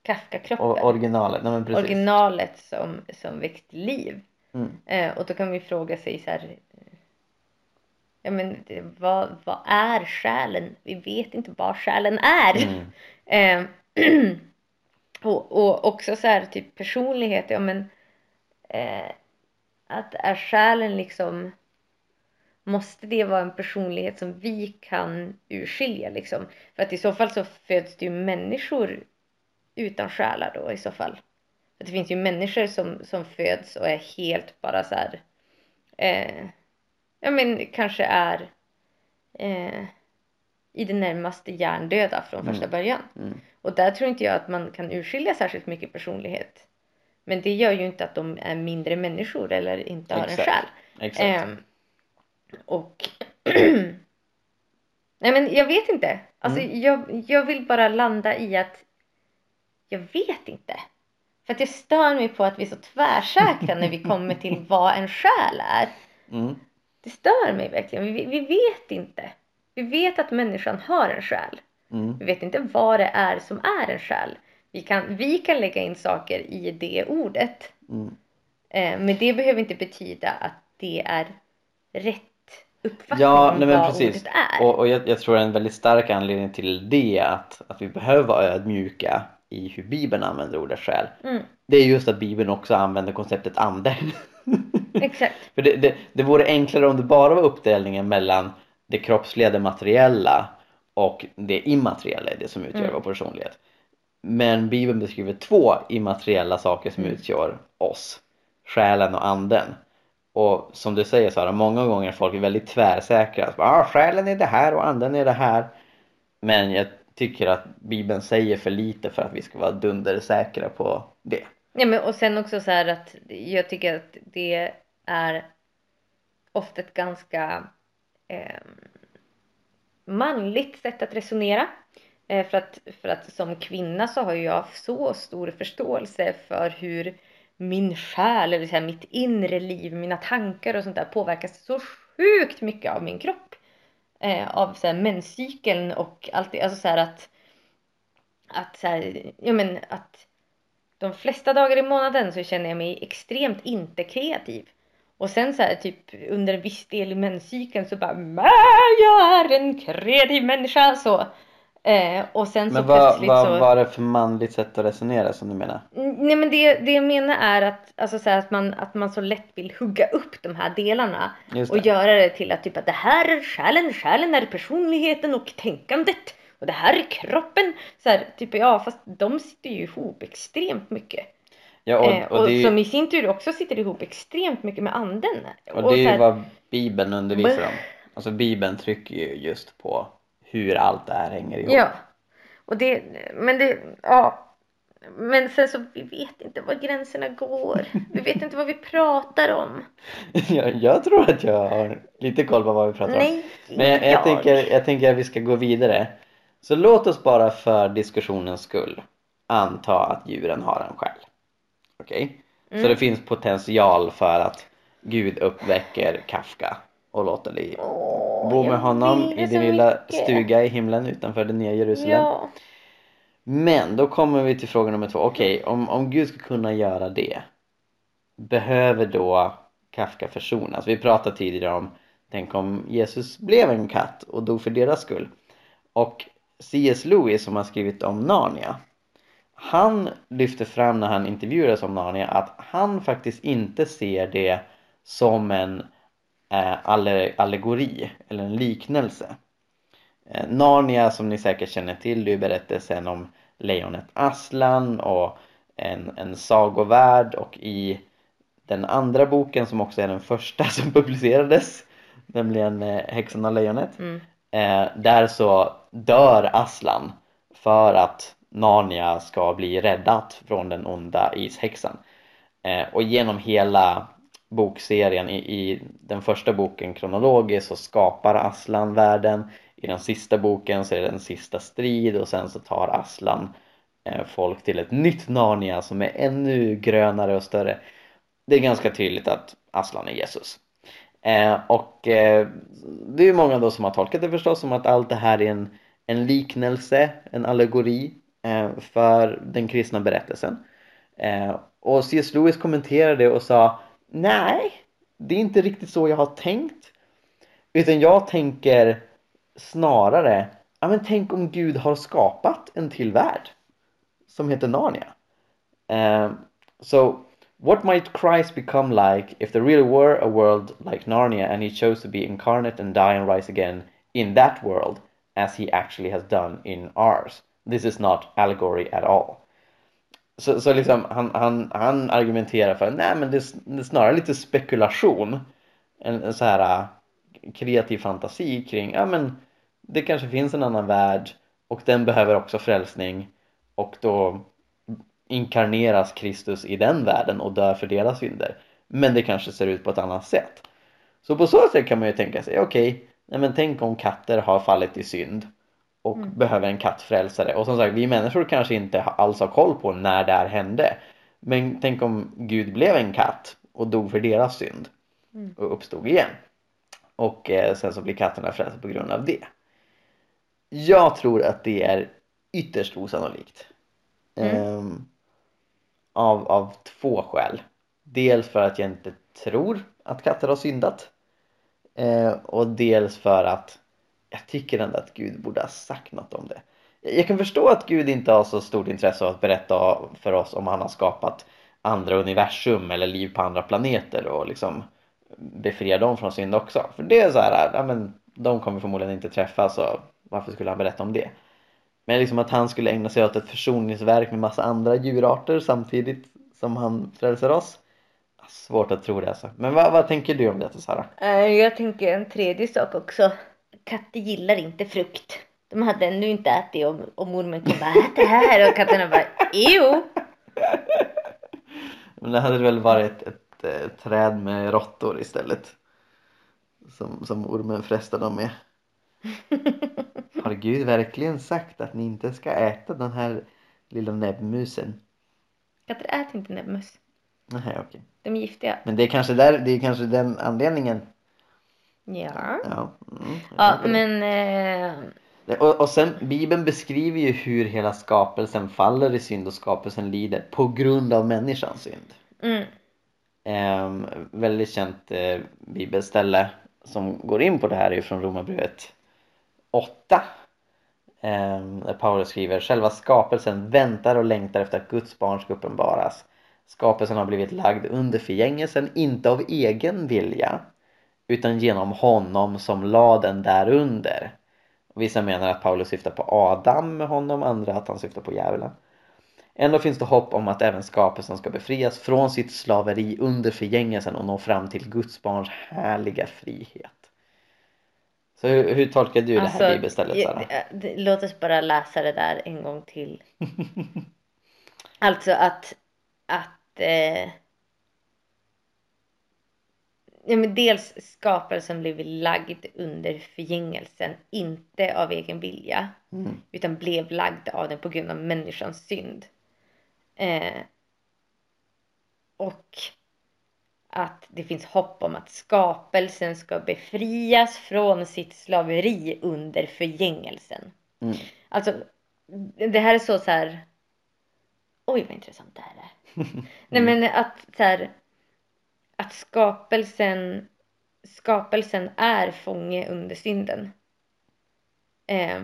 Kafka-kroppen. och originalet, nej men precis. originalet som, som väckt liv. Mm. Eh, och då kan vi fråga sig så här. Ja men vad, vad är själen? Vi vet inte vad själen är. Mm. Eh, och, och också så här typ personlighet. Ja men eh, att är själen liksom Måste det vara en personlighet som vi kan urskilja liksom? För att i så fall så föds det ju människor utan själar då i så fall. För det finns ju människor som, som föds och är helt bara så här. Eh, ja men kanske är eh, i det närmaste hjärndöda från första början. Mm. Och där tror inte jag att man kan urskilja särskilt mycket personlighet. Men det gör ju inte att de är mindre människor eller inte har en Exakt. själ. Exakt. Ehm, och Nej men jag vet inte. Alltså Mm. jag, jag vill bara landa i att jag vet inte. För att jag stör mig på att vi är så tvärsäkra när vi kommer till vad en själ är. Mm. Det stör mig verkligen. Vi, vi vet inte. Vi vet att människan har en själ. Mm. Vi vet inte vad det är som är en själ. Vi kan, vi kan lägga in saker i det ordet. Mm. Eh, men det behöver inte betyda att det är rätt uppfattning Ja, om vad precis. ordet är. Och, och jag, jag tror en väldigt stark anledning till det att, att vi behöver vara ödmjuka i hur Bibeln använder ordet själ. Mm, Det är just att Bibeln också använder konceptet ande. exakt. För det, det, det vore enklare om det bara var uppdelningen mellan det kroppsliga, det materiella och det immateriella, det som utgör Mm. vår personlighet. Men Bibeln beskriver två immateriella saker som Mm. utgör oss. Själen och anden. Och som du säger Sara, många gånger är folk väldigt tvärsäkra. Ah, själen är det här och anden är det här. Men jag tycker att Bibeln säger för lite för att vi ska vara dundersäkra på det. Ja, men, och sen också så här att jag tycker att det är ofta ett ganska eh, manligt sätt att resonera. Eh, för, att, för att som kvinna så har jag så stor förståelse för hur min själ, eller så här, mitt inre liv, mina tankar och sånt där påverkas så sjukt mycket av min kropp. Eh, av så här, menscykeln och allt det. Alltså så här att, att, så här, ja, men att de flesta dagar i månaden så känner jag mig extremt inte kreativ. Och sen så här typ under en viss del i menscykeln så bara jag är en kreativ människa så. Eh, och sen så Men vad, plötsligt vad så. var det för manligt sätt att resonera som du menar? Nej men det, det jag menar är att, alltså så att, man, att man så lätt vill hugga upp de här delarna och göra det till att typ att det här är själen, själen är personligheten och tänkandet och det här är kroppen. Så här, typ ja fast de sitter ju ihop extremt mycket. Ja, Och, och, eh, och, och är som ju- i sin tur också sitter ihop extremt mycket med anden. och det är så ju här, vad Bibeln undervisar om. Alltså Bibeln trycker ju just på hur allt det här hänger ihop. Ja. Och det, men det, ja. Men sen så, vi vet inte var gränserna går. Vi vet inte vad vi pratar om. jag, jag tror att jag har lite koll på vad vi pratar om. Nej, Men jag, inte jag, tänker, jag tänker att vi ska gå vidare. Så låt oss bara för diskussionens skull anta att djuren har en själ. Okej? Så Mm. det finns potential för att Gud uppväcker Kafka och låter dig Åh, bo med honom i din lilla mycket. stuga i himlen utanför det nya Jerusalem. Ja. Men då kommer vi till fråga nummer två. Okej, om, om Gud ska kunna göra det behöver då Kafka försonas? Vi pratade tidigare om tänk om Jesus blev en katt och dog för deras skull. Och C.S. Lewis som har skrivit om Narnia han lyfter fram när han intervjuades om Narnia att han faktiskt inte ser det som en allegori eller en liknelse. Eh, Narnia som ni säkert känner till, det är berättelsen om lejonet Aslan och en, en sagovärld och i den andra boken som också är den första som publicerades nämligen eh, Häxan och lejonet Mm. eh, där så dör Aslan för att Narnia ska bli räddat från den onda ishäxan eh, och genom hela bokserien. I, i den första boken kronologiskt så skapar Aslan världen. I den sista boken så är det en sista strid och sen så tar Aslan eh, folk till ett nytt Narnia som är ännu grönare och större. Det är ganska tydligt att Aslan är Jesus. Eh, och eh, det är ju många då som har tolkat det förstås som att allt det här är en, en liknelse, en allegori eh, för den kristna berättelsen. Eh, och C.S. Lewis kommenterade och sa nej, det är inte riktigt så jag har tänkt utan jag tänker snarare, ja men tänk om Gud har skapat en till värld som heter Narnia. Um, so, what might Christ become like if there really were a world like Narnia and he chose to be incarnate and die and rise again in that world as he actually has done in ours? This is not allegory at all. Så, så liksom han, han, han argumenterar för nej men det är, det är snarare lite spekulation. En, en så här eh, kreativ fantasi kring, ja men det kanske finns en annan värld och den behöver också frälsning och då inkarneras Kristus i den världen och dör för deras synder. Men det kanske ser ut på ett annat sätt. Så på så sätt kan man ju tänka sig, okej, okay, men tänk om katter har fallit i synd och mm. behöver en kattfrälsare. Och som sagt, vi människor kanske inte alls har koll på när det här hände. Men tänk om Gud blev en katt och dog för deras synd mm. och uppstod igen. Och eh, sen så blir katterna frälsta på grund av det. Jag tror att det är ytterst osannolikt. Mm. Um, av, av två skäl. Dels för att jag inte tror att katter har syndat. Uh, och dels för att jag tycker ändå att Gud borde ha sagt något om det. Jag kan förstå att Gud inte har så stort intresse av att berätta för oss om han har skapat andra universum eller liv på andra planeter och liksom befria dem från synd också. För det är så här, ja men de kommer förmodligen inte träffas så varför skulle han berätta om det? Men liksom att han skulle ägna sig åt ett försoningsverk med massa andra djurarter samtidigt som han frälser oss. Svårt att tro det alltså. Men vad, vad tänker du om detta Sara? Eh, jag tänker en tredje sak också. Katter gillar inte frukt. De hade ännu inte ätit och, och mormor kom bara ät det här och katterna bara jo. Men det hade väl varit ett ett träd med råttor istället. Som, som ormen frestar dem med. Har Gud verkligen sagt att ni inte ska äta den här lilla näbbmusen? Katter äter inte näbbmus. Nej, okej. Okay. De är giftiga. Men det är kanske, där, det är kanske den anledningen. Ja. Ja, mm, ja men... Eh... Och, och sen Bibeln beskriver ju hur hela skapelsen faller i synd och skapelsen lider på grund av människans synd. Mm. Eh, väldigt känt eh, bibelställe som går in på det här är från Romarbrevet 8. Eh, där Paulus skriver Själva skapelsen väntar och längtar efter att Guds barn ska uppenbaras. Skapelsen har blivit lagd under förgängelsen, inte av egen vilja utan genom honom som lade den därunder. Vissa menar att Paulus syftar på Adam med honom, andra att han syftar på djävulen. Ändå finns det hopp om att även skapelsen ska befrias från sitt slaveri under förgängelsen och nå fram till Guds barns härliga frihet. Så hur, hur tolkar du alltså, det här alltså, bibelstället Sara? Låt oss bara läsa det där en gång till. alltså att, att eh, ja, men dels skapelsen blev lagd under förgängelsen, inte av egen vilja, mm. utan blev lagd av den på grund av människans synd. Eh, och att det finns hopp om att skapelsen ska befrias från sitt slaveri under förgängelsen. Mm. Alltså, det här är så så här. Oj, vad intressant det här är. Nej, men att så här, att skapelsen, skapelsen är fånge under synden. Eh,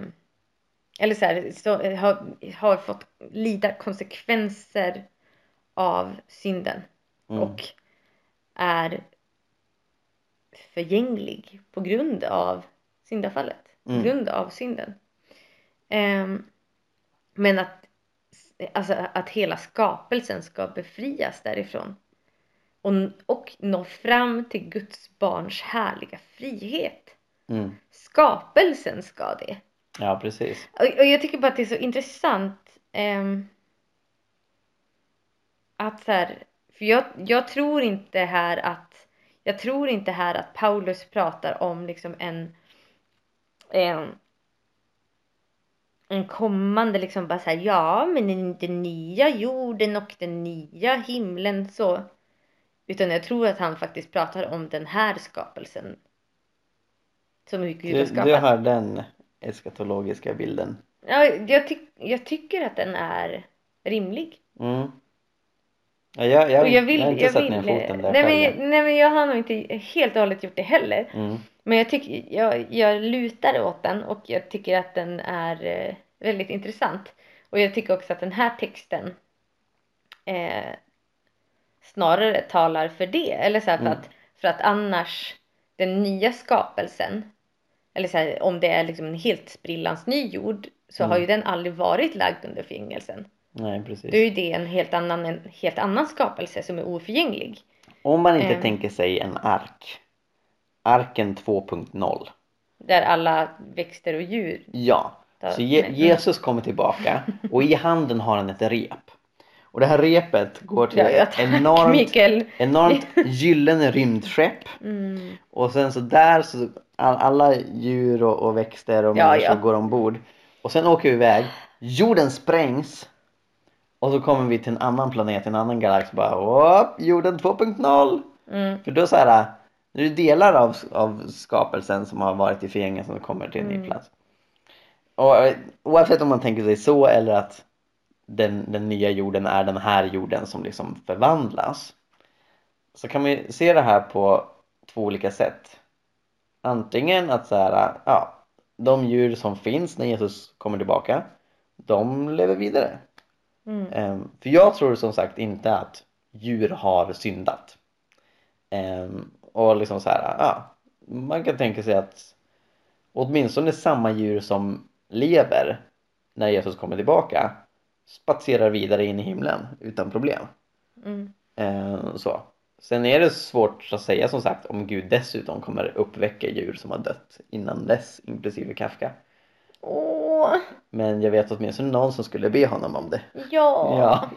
eller så, här, så har, har fått lida konsekvenser av synden mm. och är förgänglig på grund av syndafallet, mm. på grund av synden. Um, men att, alltså, att hela skapelsen ska befrias därifrån och, och nå fram till Guds barns härliga frihet. Mm. Skapelsen ska det. Ja, precis. Och, och jag tycker bara att det är så intressant eh, att så här, för jag, jag tror inte här att jag tror inte här att Paulus pratar om liksom en en, en kommande liksom bara såhär ja men den nya jorden och den nya himlen så utan jag tror att han faktiskt pratar om den här skapelsen som Gud har skapat. Du har den eskatologiska bilden. Ja, jag, ty jag tycker att den är rimlig. Mm. Ja, jag, jag, jag, vill, jag har inte jag satt vill, ner foten där nej men, nej men jag har nog inte helt och hållet gjort det heller. Mm. Men jag, tycker, jag, jag lutar åt den och jag tycker att den är eh, väldigt intressant. Och jag tycker också att den här texten eh, snarare talar för det. Eller så här, för, mm. att, för att annars den nya skapelsen eller så här, om det är liksom en helt sprillans ny jord så mm. har ju den aldrig varit lagd under förgängelsen. Nej, precis. Då är det en helt annan, en helt annan skapelse som är oförgänglig. Om man inte um, tänker sig en ark. arken 2.0. Där alla växter och djur. Ja, så Je-. Jesus kommer tillbaka och i handen har han ett rep. Och det här repet går till Ja, ja, ett tack enormt, Mikael. enormt gyllene rymdskepp. Mm. Och sen så där så all, alla djur och, och växter och Ja, människor ja. går ombord. Och sen åker vi iväg. Jorden sprängs. Och så kommer vi till en annan planet, en annan galax. Bara Åh, jorden 2.0. Mm. För då så här, nu är det delar av, av skapelsen som har varit i förgängelsen som kommer till en ny Mm. plats. Och eh, oavsett om man tänker sig så eller att den, den nya jorden är den här jorden som liksom förvandlas. Så kan man ju se det här på två olika sätt. Antingen att så här, ja, de djur som finns när Jesus kommer tillbaka, de lever vidare. Mm. Ehm, för jag tror som sagt inte att djur har syndat. Ehm, och liksom så här, ja, man kan tänka sig att åtminstone samma djur som lever när Jesus kommer tillbaka spatserar vidare in i himlen utan problem. Mm. Ehm, så. Sen är det svårt att säga som sagt om Gud dessutom kommer uppväcka djur som har dött innan dess, inklusive Kafka. Åh, Men jag vet åtminstone någon som skulle be honom om det. ja. Ja.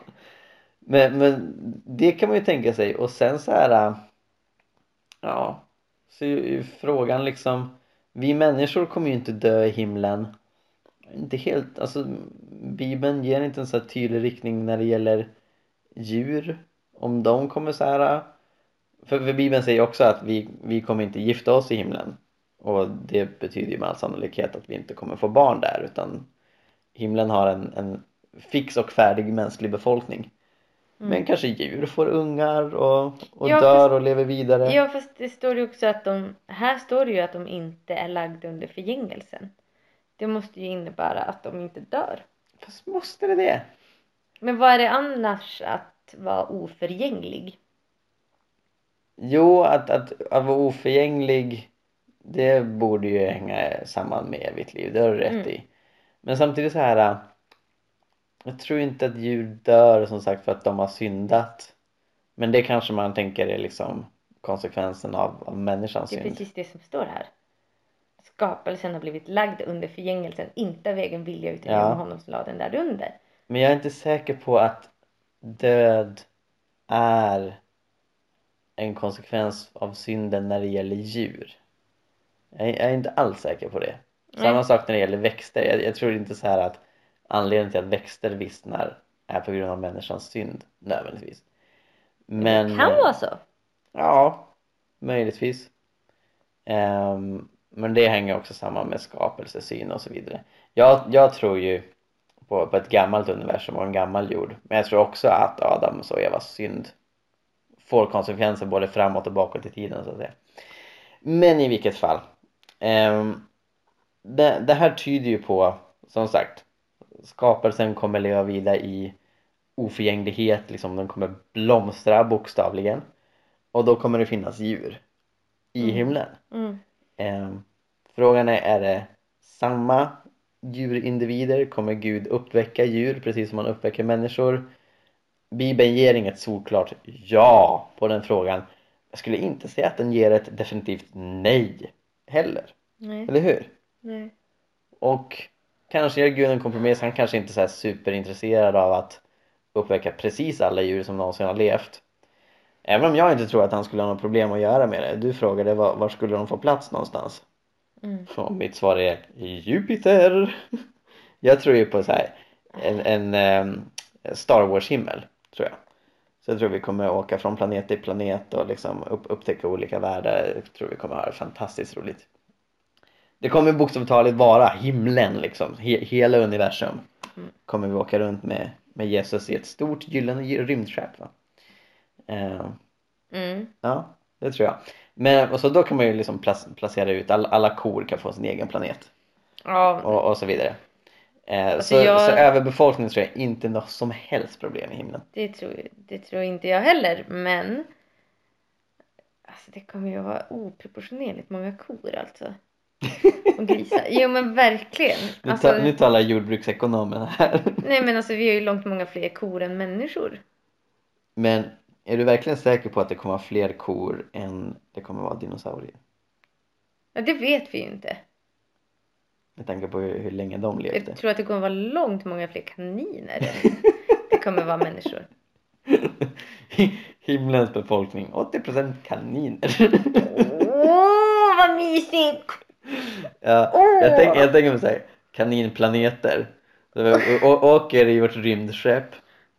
Men, men det kan man ju tänka sig och sen så här. äh, Ja. Så är ju frågan liksom. Vi människor kommer ju inte dö i himlen. Inte helt, alltså Bibeln ger inte en så tydlig riktning när det gäller djur. Om de kommer så här. För, för Bibeln säger också att vi, vi kommer inte gifta oss i himlen. Och det betyder ju med all sannolikhet att vi inte kommer få barn där utan himlen har en, en fix och färdig mänsklig befolkning. Men kanske djur får ungar och, och Ja, dör fast- och lever vidare. Ja fast det står ju också att de, här står det ju att de inte är lagda under förgängelsen. Det måste ju innebära att de inte dör. Fast måste det det? Men vad är det annars att vara oförgänglig? Jo, att, att, att vara oförgänglig det borde ju hänga samman med evigt liv, det har du rätt Mm. i. Men samtidigt så här. Jag tror inte att djur dör som sagt för att de har syndat. Men det kanske man tänker är liksom konsekvensen av, av människans Det är synd. precis det som står här. Skapelsen har blivit lagd under förgängelsen, inte av egen vilja utan Ja. genom honom som lade den där under. Men jag är inte säker på att död är en konsekvens av synden när det gäller djur. Jag är, jag är inte alls säker på det. Samma Nej. sak när det gäller växter. Jag, jag tror inte så här att anledningen till att växter vissnar är på grund av människans synd nödvändigtvis. Men, det kan vara så. Ja, möjligtvis. Ehm, men det hänger också samman med skapelsesyn och så vidare. Jag, jag tror ju på, på ett gammalt universum och en gammal jord. Men jag tror också att Adams och Evas synd får konsekvenser både framåt och bakåt i tiden så att säga. Men i vilket fall. ehm, det, det här tyder ju på, som sagt, skapelsen kommer leva vidare i oförgänglighet, liksom den kommer blomstra bokstavligen. Och då kommer det finnas djur i Mm. himlen. Mm. Ehm, frågan är, är det samma djurindivider? Kommer Gud uppväcka djur precis som han uppväcker människor? Bibeln ger inget solklart ja på den frågan. Jag skulle inte säga att den ger ett definitivt nej heller. Nej, Eller hur? nej. Och kanske gör Gud en kompromiss. Han kanske inte är så superintresserad av att uppväcka precis alla djur som någonsin har levt. Även om jag inte tror att han skulle ha något problem att göra med det. Du frågade var, var skulle de få plats någonstans? Mm. Och mitt svar är Jupiter. Jag tror ju på så här en, en ehm, Star Wars himmel tror jag. Så jag tror vi kommer åka från planet till planet och liksom upp, upptäcka olika världar. Jag tror vi kommer ha det fantastiskt roligt. Det kommer bokstavligt vara himlen liksom. He, hela universum Mm. kommer vi åka runt med, med Jesus i ett stort gyllene rymdskepp va. Ehm, Mm. Ja, det tror jag. Men och så då kan man ju liksom plac- placera ut, alla, alla kor kan få sin egen planet Ja, och, och så vidare. Eh, Alltså så, jag- så överbefolkning tror jag inte är något som helst problem i himlen. det tror, det tror inte jag heller. Men alltså det kommer ju att vara oproportionerligt många kor alltså. Och grisar. Jo men verkligen. Nu, Alltså, ta, nu talar jordbruksekonomen här. nej men alltså vi har ju långt många fler kor än människor. Men är du verkligen säker på att det kommer vara fler kor än det kommer vara dinosaurier? Ja, det vet vi ju inte. Med tanke på hur, hur länge de levde. Jag tror att det kommer vara långt många fler kaniner än det kommer vara människor. Himlens befolkning, 80% kaniner. Åh, vad mysigt! ja, jag, tänk, jag tänker mig såhär, kaninplaneter. Så vi åker i vårt rymdskepp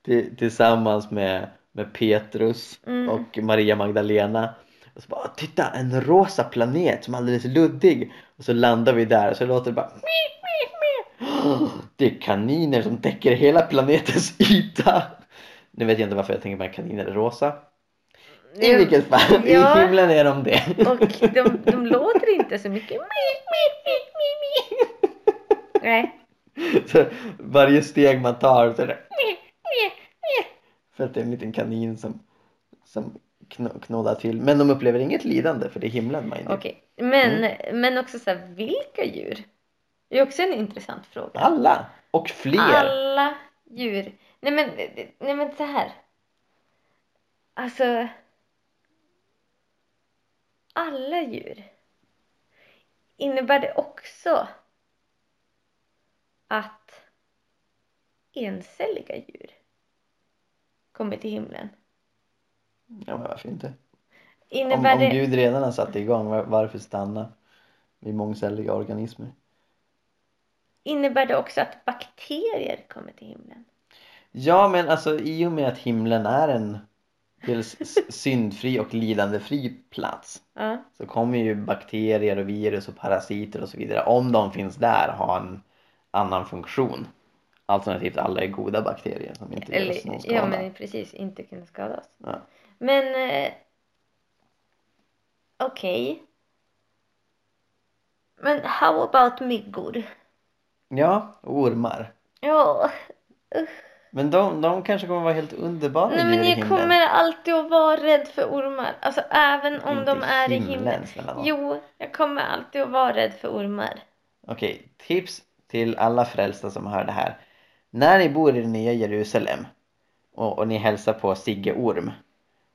till, tillsammans med, med Petrus Mm. och Maria Magdalena. Och så bara, titta en rosa planet som är alldeles luddig. Och så landar vi där och så låter det bara Det är kaniner som täcker hela planetens yta. Nu vet jag inte varför jag tänker på kaniner är rosa. I vilket fall, ja. i himlen är de det. Och de, de låter inte så mycket. Nej. Så varje steg man tar så är det för att det är en liten kanin som, som knådar till. Men de upplever inget lidande för det är himlen man är. Okej. Men, Mm. men också så här, vilka djur? Det är också en intressant fråga. Alla! Och fler! Alla djur. Nej men, nej men så här. Alltså. Alla djur. Innebär det också att encelliga djur kommer till himlen? Ja men varför inte? Om, Innebär om det... Gud redan har satt igång, var- varför stanna vid mångcelliga organismer? Innebär det också att bakterier kommer till himlen? Ja men alltså i och med att himlen är en dels syndfri och lidandefri plats Ja. så kommer ju bakterier och virus och parasiter och så vidare om de finns där ha en annan funktion. Alternativt alla är goda bakterier som inte gör oss någon Eller, skada. ja men precis, inte kunna skada oss. Ja. Men eh, okej. Men how about myggor? ja, ormar. Ja, Men de, de kanske kommer vara helt underbara nej men i jag himlen. kommer alltid att vara rädd för ormar. Alltså även om Inte de är i himlen, himlen. snälla nån. Jo, jag kommer alltid att vara rädd för ormar. Okej, tips till alla frälsta som hör det här. När ni bor i det nya Jerusalem och, och ni hälsar på Sigge Orm.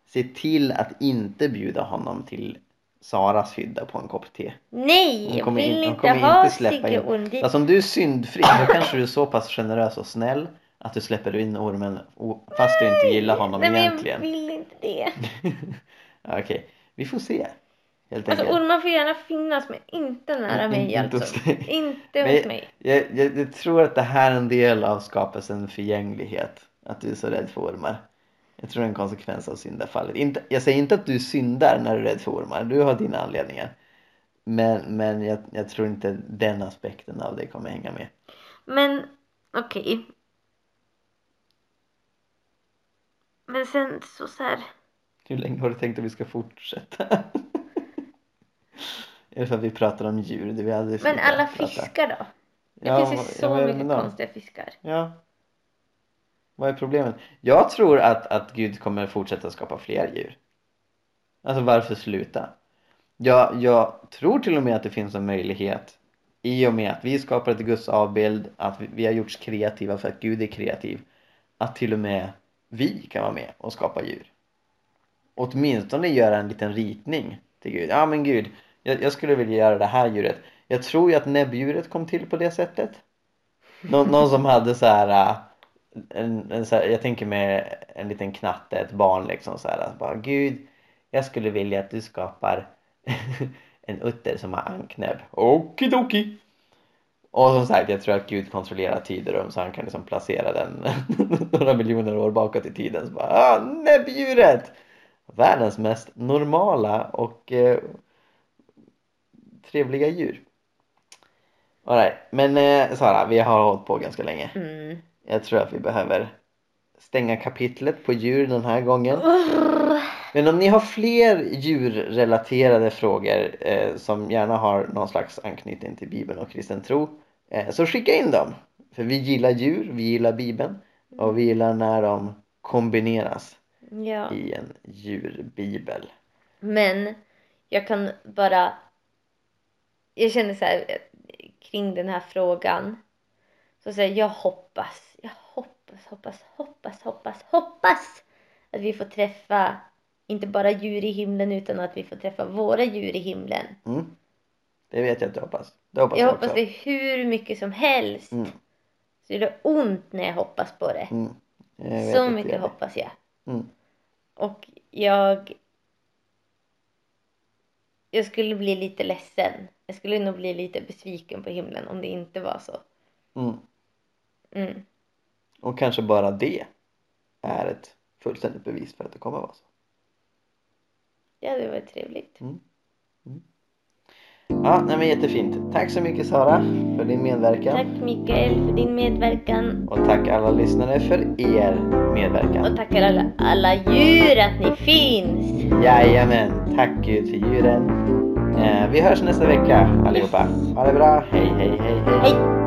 Se till att inte bjuda honom till Saras hydda på en kopp te. Nej, jag vill in- inte ha inte släppa Sigge Orm dit. Alltså om du är syndfri då kanske du är så pass generös och snäll att du släpper in ormen fast du inte gillar honom nej, egentligen. jag vill inte det. Okej, vi får se. Helt Alltså enkelt. ormar får gärna finnas men inte nära mig inte alltså. hos dig. Inte hos mig. Jag, jag, jag tror att det här är en del av skapelsens förgänglighet. Att du är så rädd för ormar. Jag tror det är en konsekvens av syndafallet. Inte, jag säger inte att du syndar när du är rädd för ormar. Du har dina anledningar. Men, men jag, jag tror inte den aspekten av det kommer hänga med. Men okej. Men sen så, så här. Hur länge har du tänkt att vi ska fortsätta? är det för att vi pratar om djur? Det vi aldrig Men alla prata? fiskar då? Det Ja, finns ju så ja, mycket konstiga fiskar. Ja. Vad är problemet? Jag tror att, att Gud kommer fortsätta skapa fler djur. Alltså varför sluta? Jag, jag tror till och med att det finns en möjlighet i och med att vi skapar ett Guds avbild, att vi, vi har gjorts kreativa för att Gud är kreativ. Att till och med vi kan vara med och skapa djur. Åtminstone göra en liten ritning till Gud. Ja men Gud, jag, jag skulle vilja göra det här djuret. Jag tror ju att näbbdjuret kom till på det sättet. Nå, någon som hade så här, äh, en, en, så här, jag tänker med en liten knatte, ett barn liksom så här, alltså bara Gud, jag skulle vilja att du skapar en utter som har anknäbb. Okidoki! Och som sagt, jag tror att Gud kontrollerar tid och rum så han kan liksom placera den några miljoner år bakåt i tiden. Så bara, ah, näbbdjuret! Världens mest normala och eh, trevliga djur. All right. Men eh, Sara, vi har hållit på ganska länge. Mm. Jag tror att vi behöver stänga kapitlet på djur den här gången. Men om ni har fler djurrelaterade frågor eh, som gärna har någon slags anknytning till Bibeln och kristen tro eh, så skicka in dem. För vi gillar djur, vi gillar Bibeln och vi gillar när de kombineras Ja. i en djurbibel. Men jag kan bara... Jag känner så här eh, kring den här frågan. Så säger jag hoppas, jag hoppas, hoppas, hoppas, hoppas, hoppas att vi får träffa inte bara djur i himlen utan att vi får träffa våra djur i himlen. Mm. Det vet jag att du hoppas. Det hoppas Jag jag, hoppas det hur mycket som helst. Mm. Så det är ont när jag hoppas på det. Mm. Jag Så mycket det. hoppas jag. Mm. Och jag... Jag skulle bli lite ledsen. Jag skulle nog bli lite besviken på himlen om det inte var så. Mm. Mm. Och kanske bara det är ett fullständigt bevis för att det kommer vara så. Ja, det var trevligt. Ja, nej men jättefint. Tack så mycket Sara för din medverkan. Tack Mikael för din medverkan. Och tack alla lyssnare för er medverkan. Och tackar alla, alla djur att ni finns. Jajamän, tack Gud för djuren. Eh, vi hörs nästa vecka allihopa. Ha det bra, hej hej hej hej. Hej!